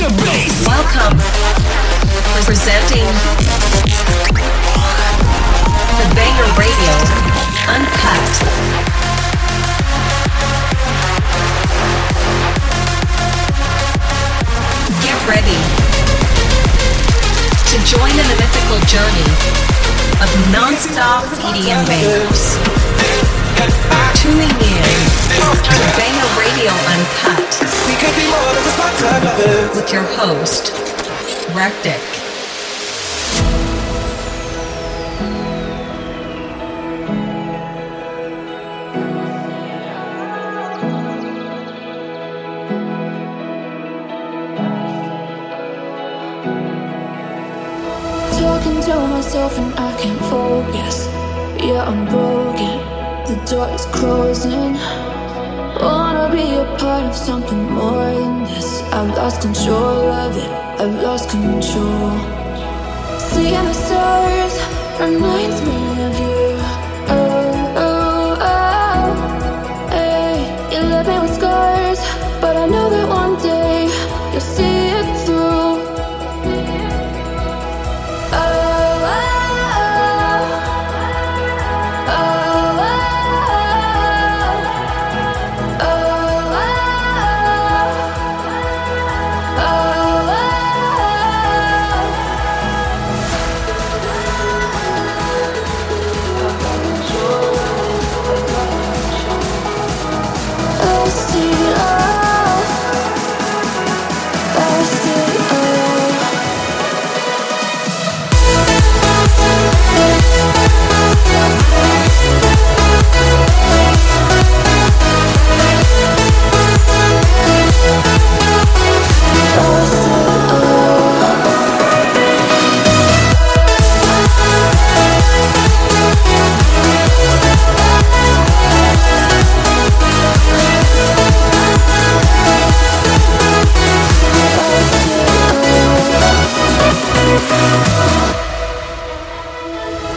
Welcome. Presenting the Banger Radio Uncut. Get ready to join in the mythical journey of non-stop EDM bangers. Tuning in to Uncut with your host, Rectic. Talking to myself and I can't focus. Yeah, I'm broken. The door is closing. Wanna be a part of something more than this. I've lost control of it. I've lost control. Seeing the stars reminds me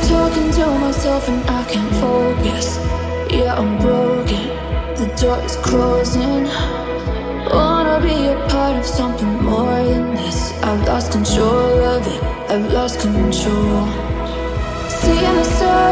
Talking to myself and I can't focus. Yeah, I'm broken. The door is closing. Wanna be a part of something more than this. I've lost control of it. I've lost control. Seeing the stars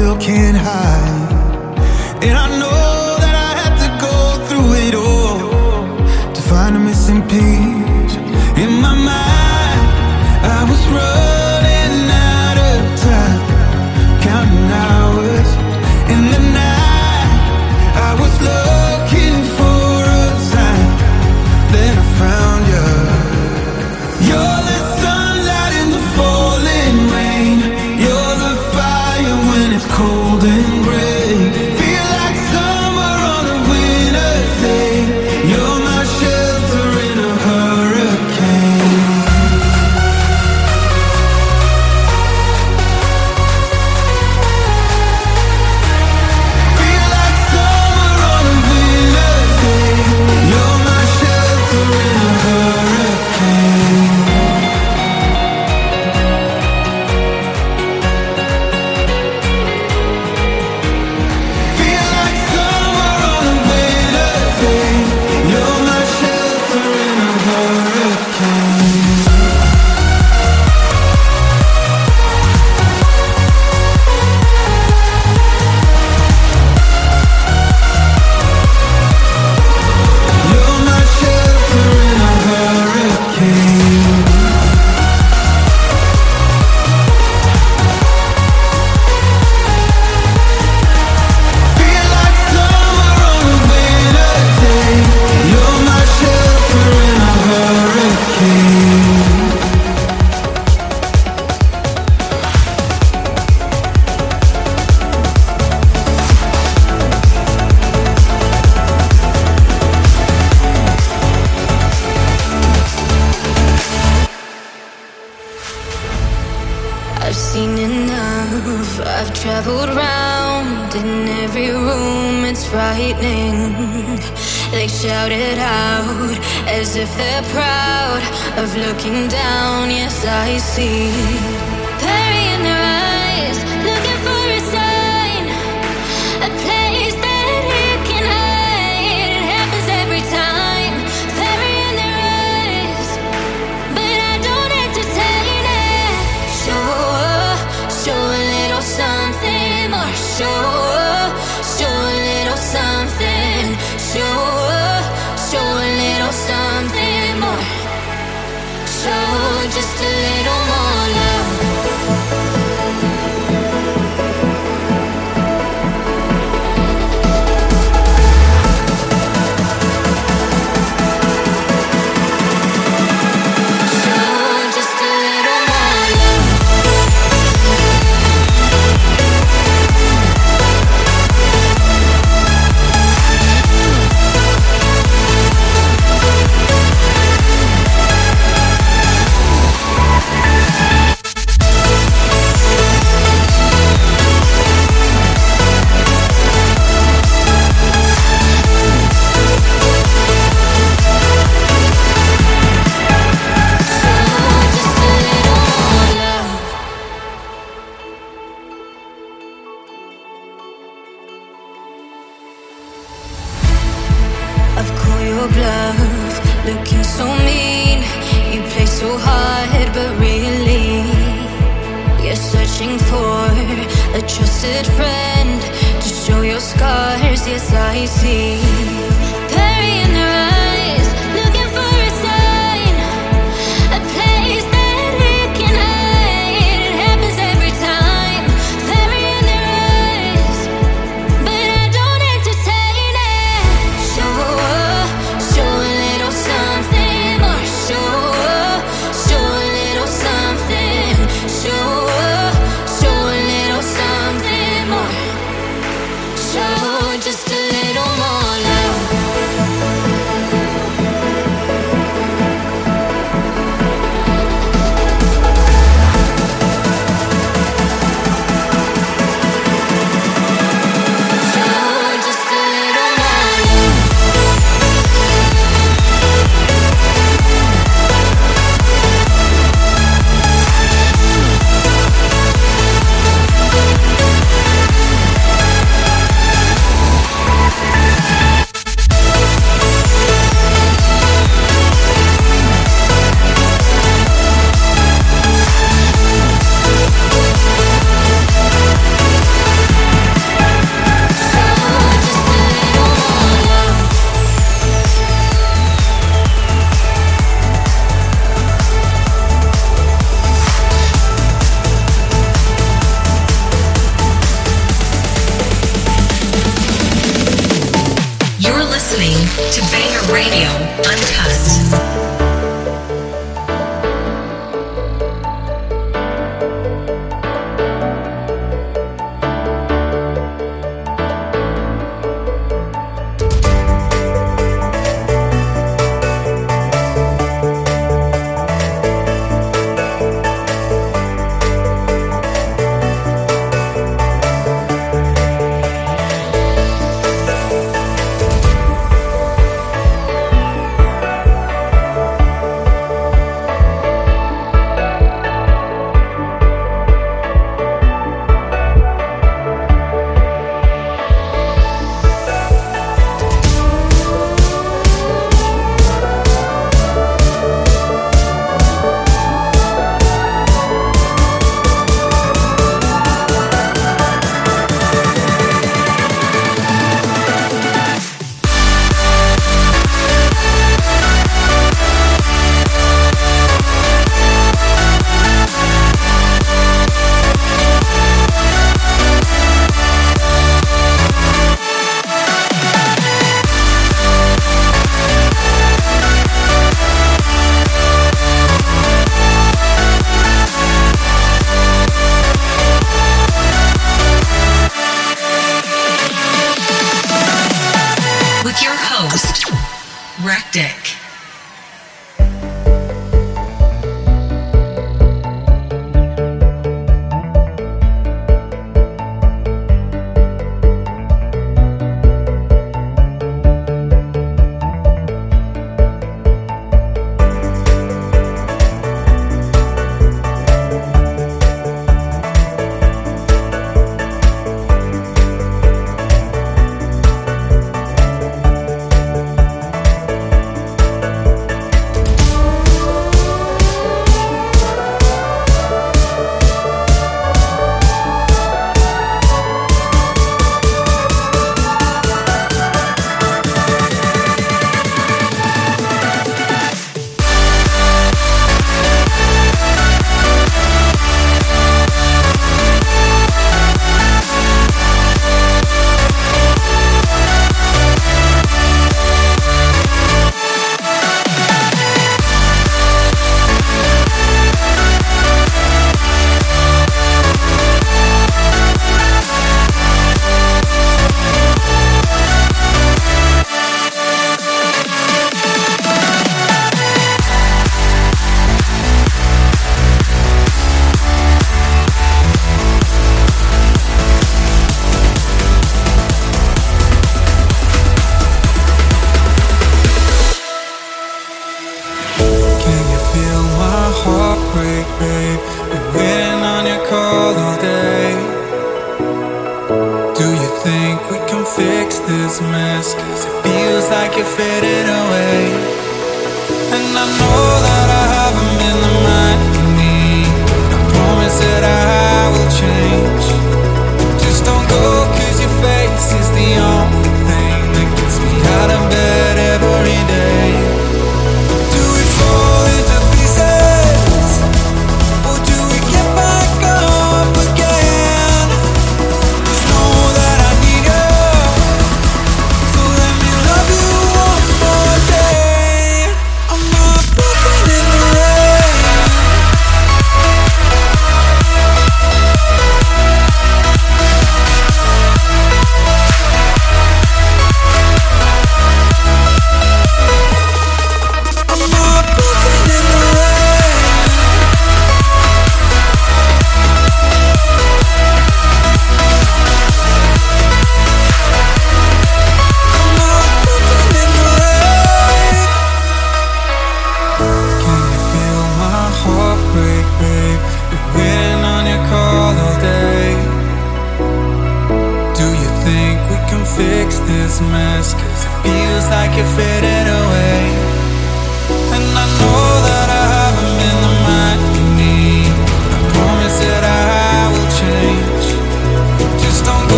still can't hide.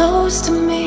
Close to me.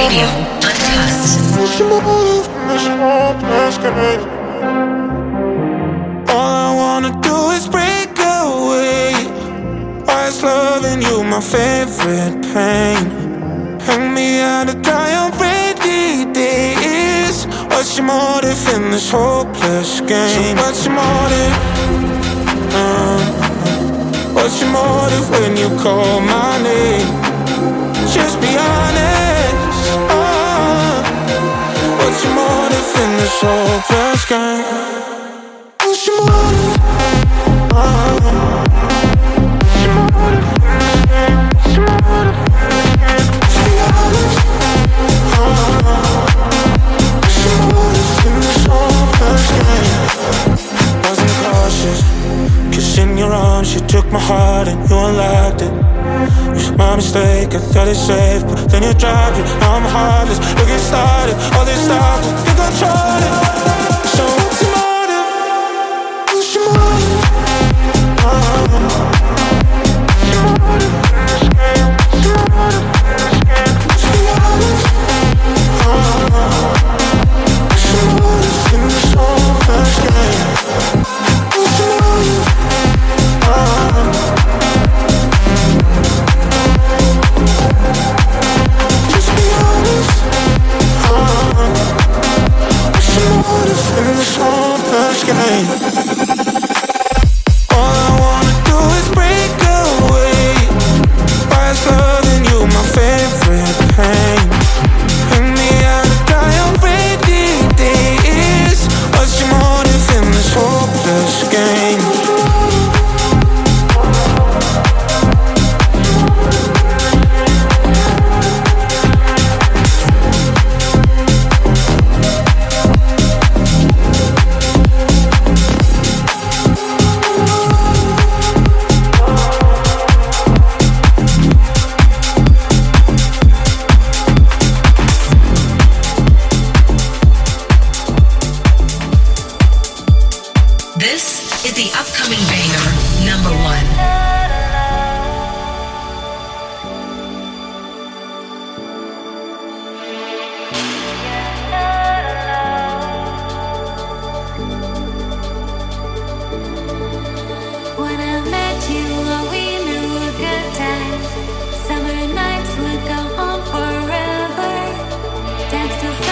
Radio Podcast. All I wanna do is break away. Why is loving you my favorite pain? Hang me out of dry on rainy days. What's your motive in this hopeless game? So what's your motive? Uh, what's your motive when you call my name? Just be honest. in is over, sky Push him on Wasn't cautious in your arms, you took my heart and you unlocked it. Was my mistake, I thought it safe, but then you dropped it. Now I'm heartless, look get started, all this stuff, think I tried it. So what's your motive? What's your motive? Let's go. so much game. We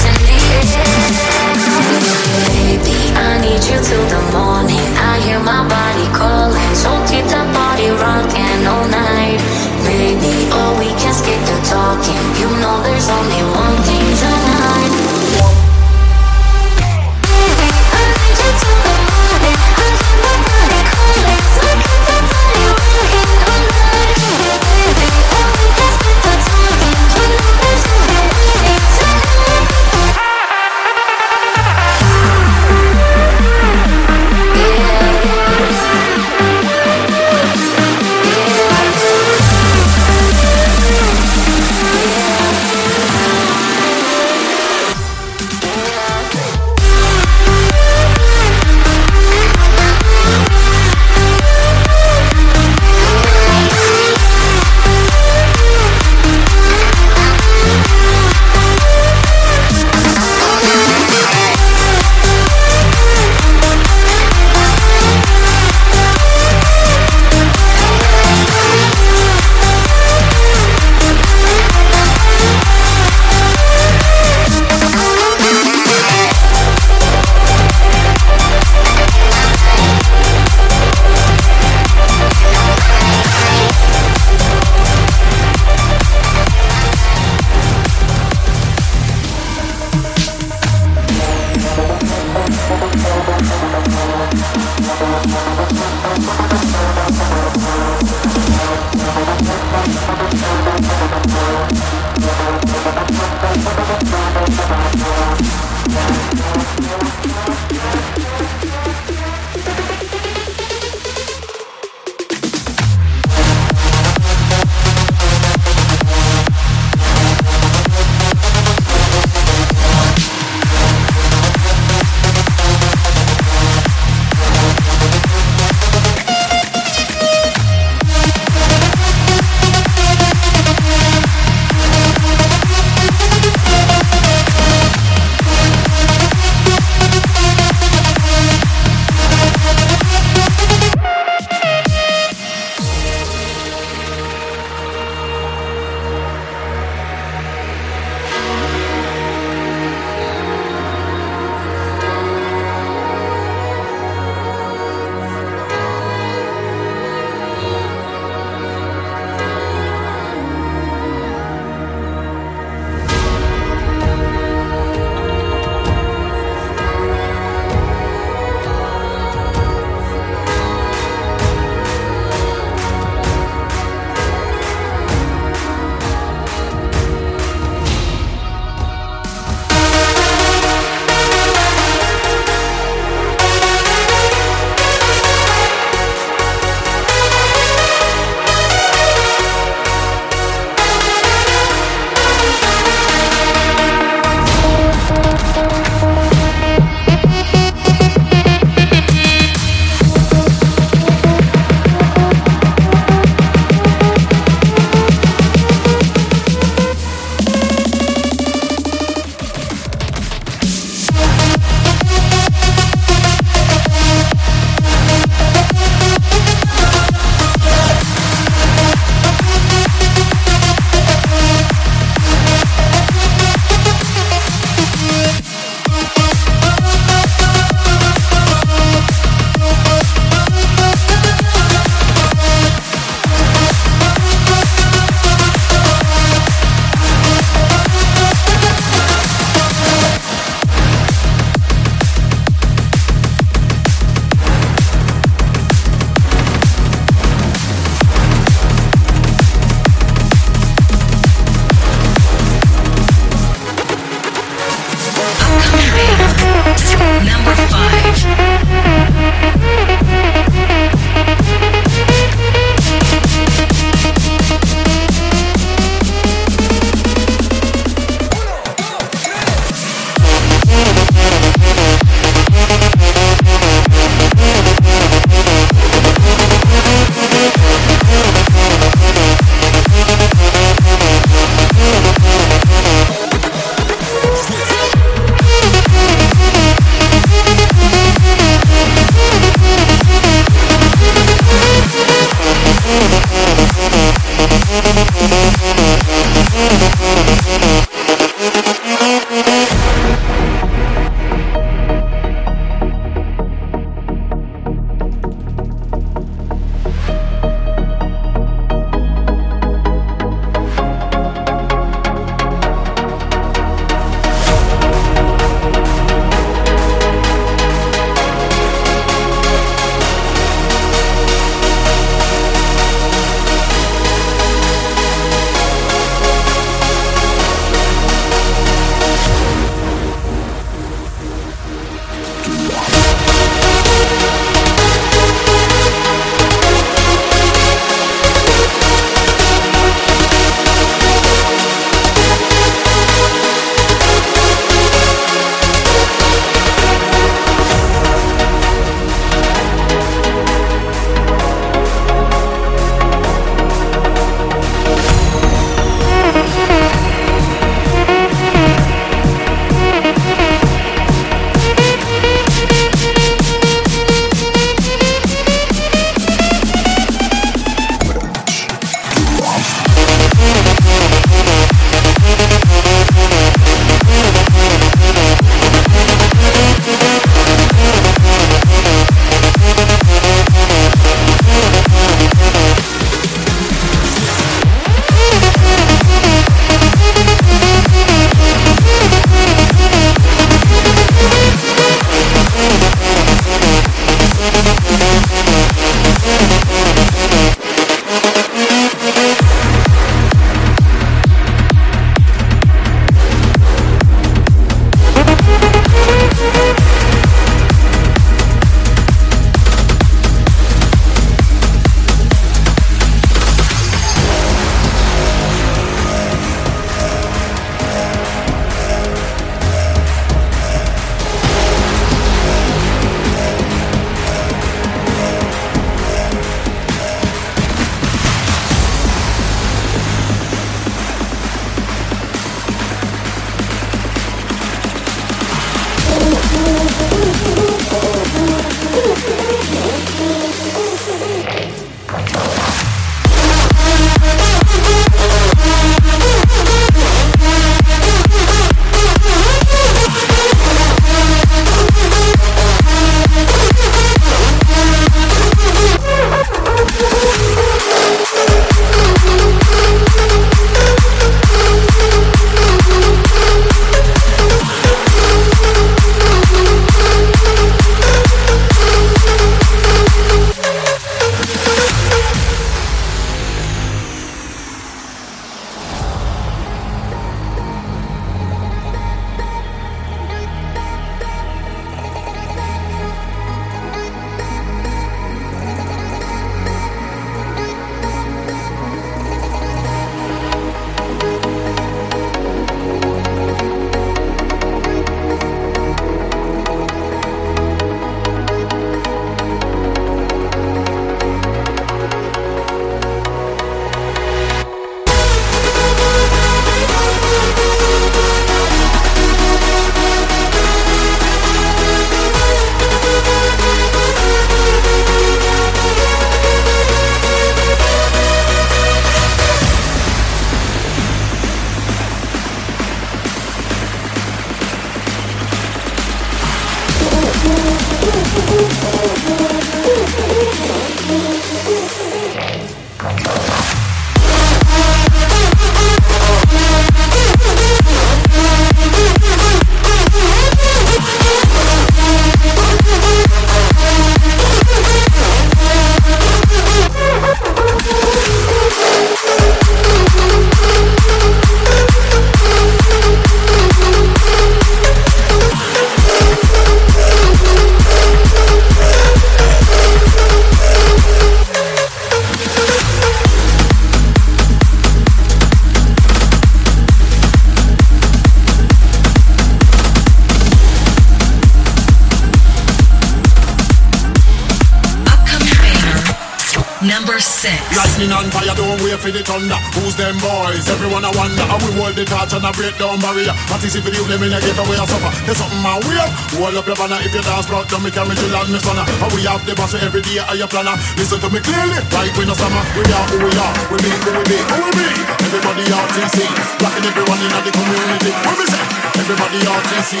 down barrier. Is if you them in a get away or suffer? There's something my way up. Hold up your banner if you dance block, don't make a middle and me sonner. And we have the boss every day are your planner. Listen to me clearly, like we no summer. We are who we are, we be who we be, who we be. Everybody RTC, rocking everyone in the community. What we say? Everybody RTC.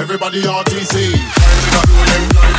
Everybody RTC.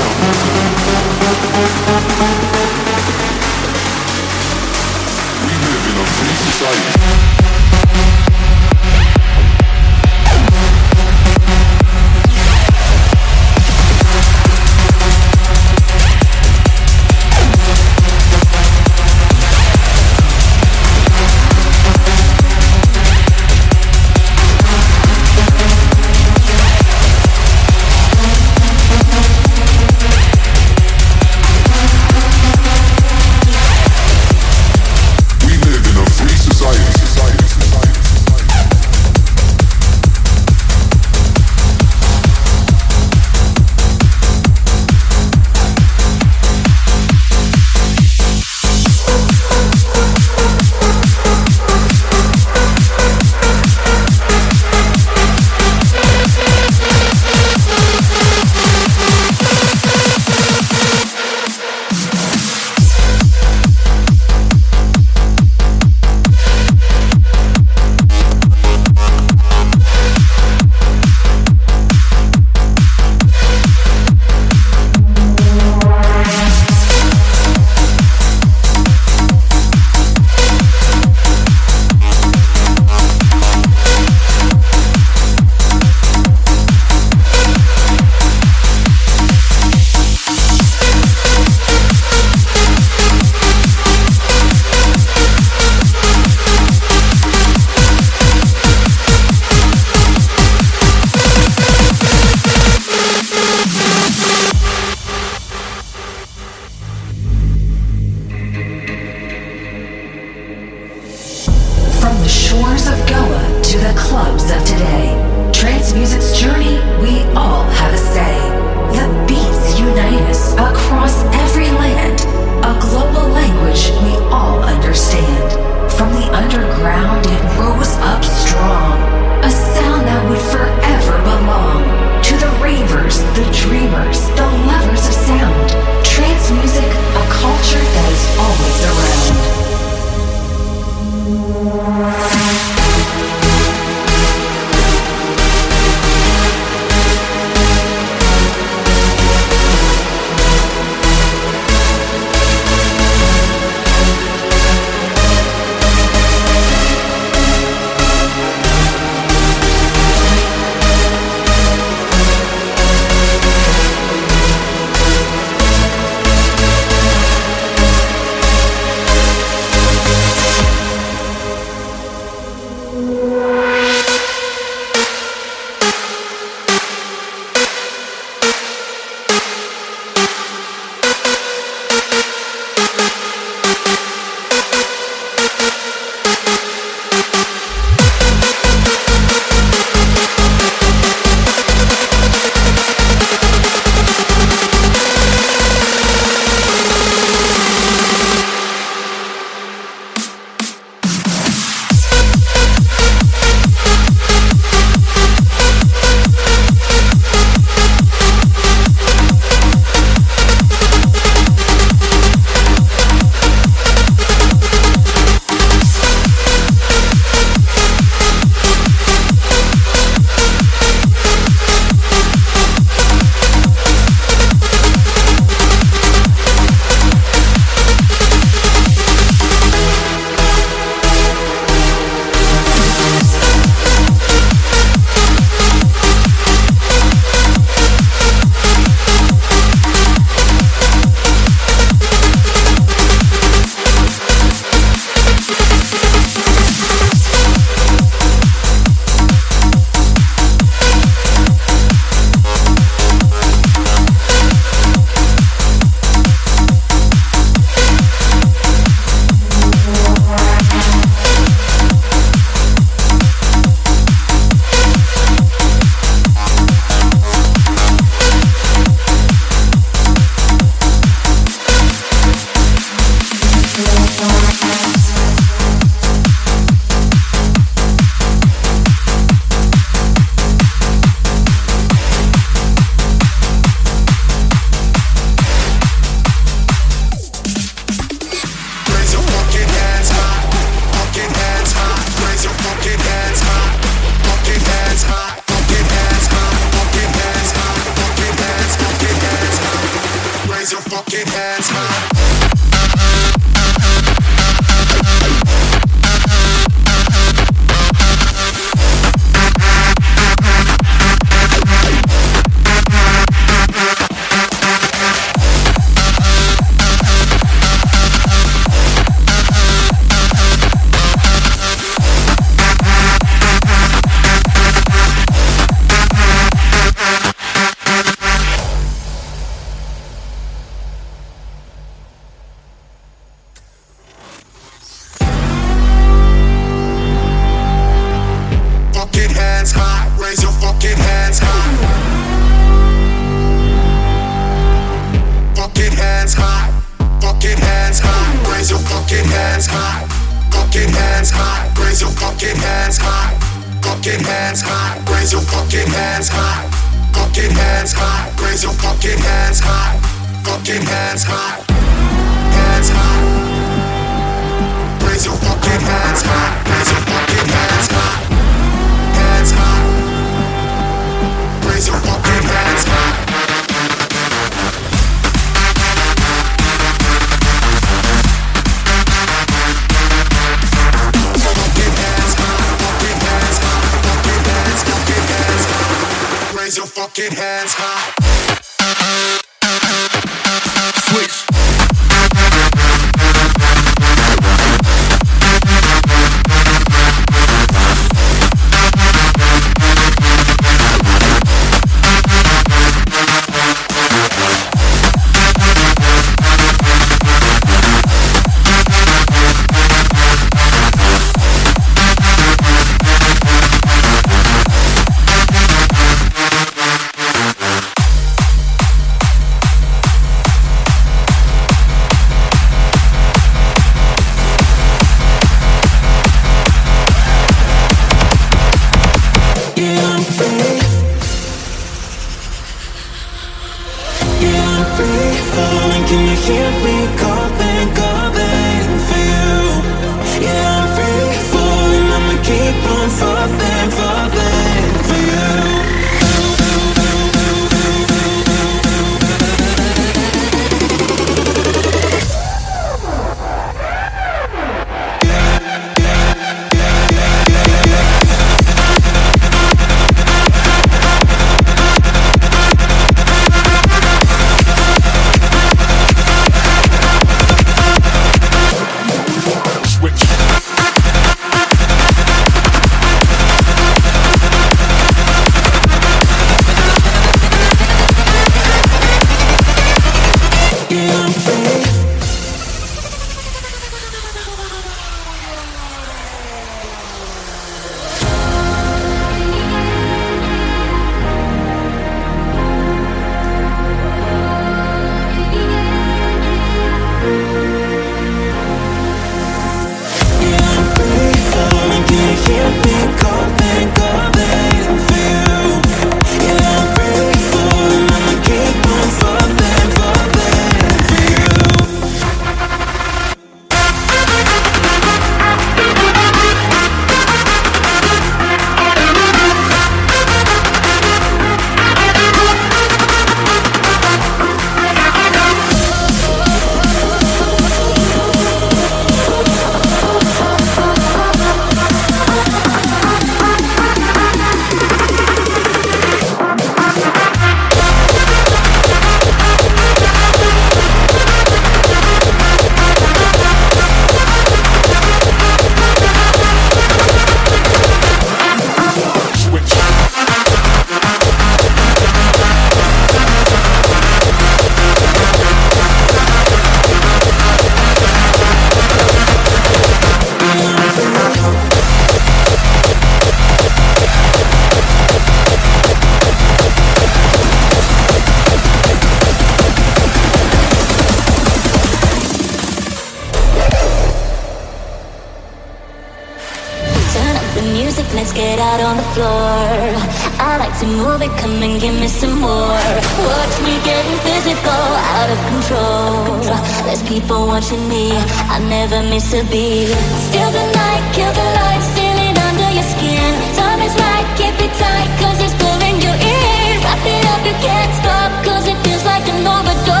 control. There's people watching me, I never miss a beat. Steal the night, kill the lights, feel it under your skin. Time is right, keep it tight, cause it's pulling you in. Wrap it up, you can't stop, cause it feels like an overdose.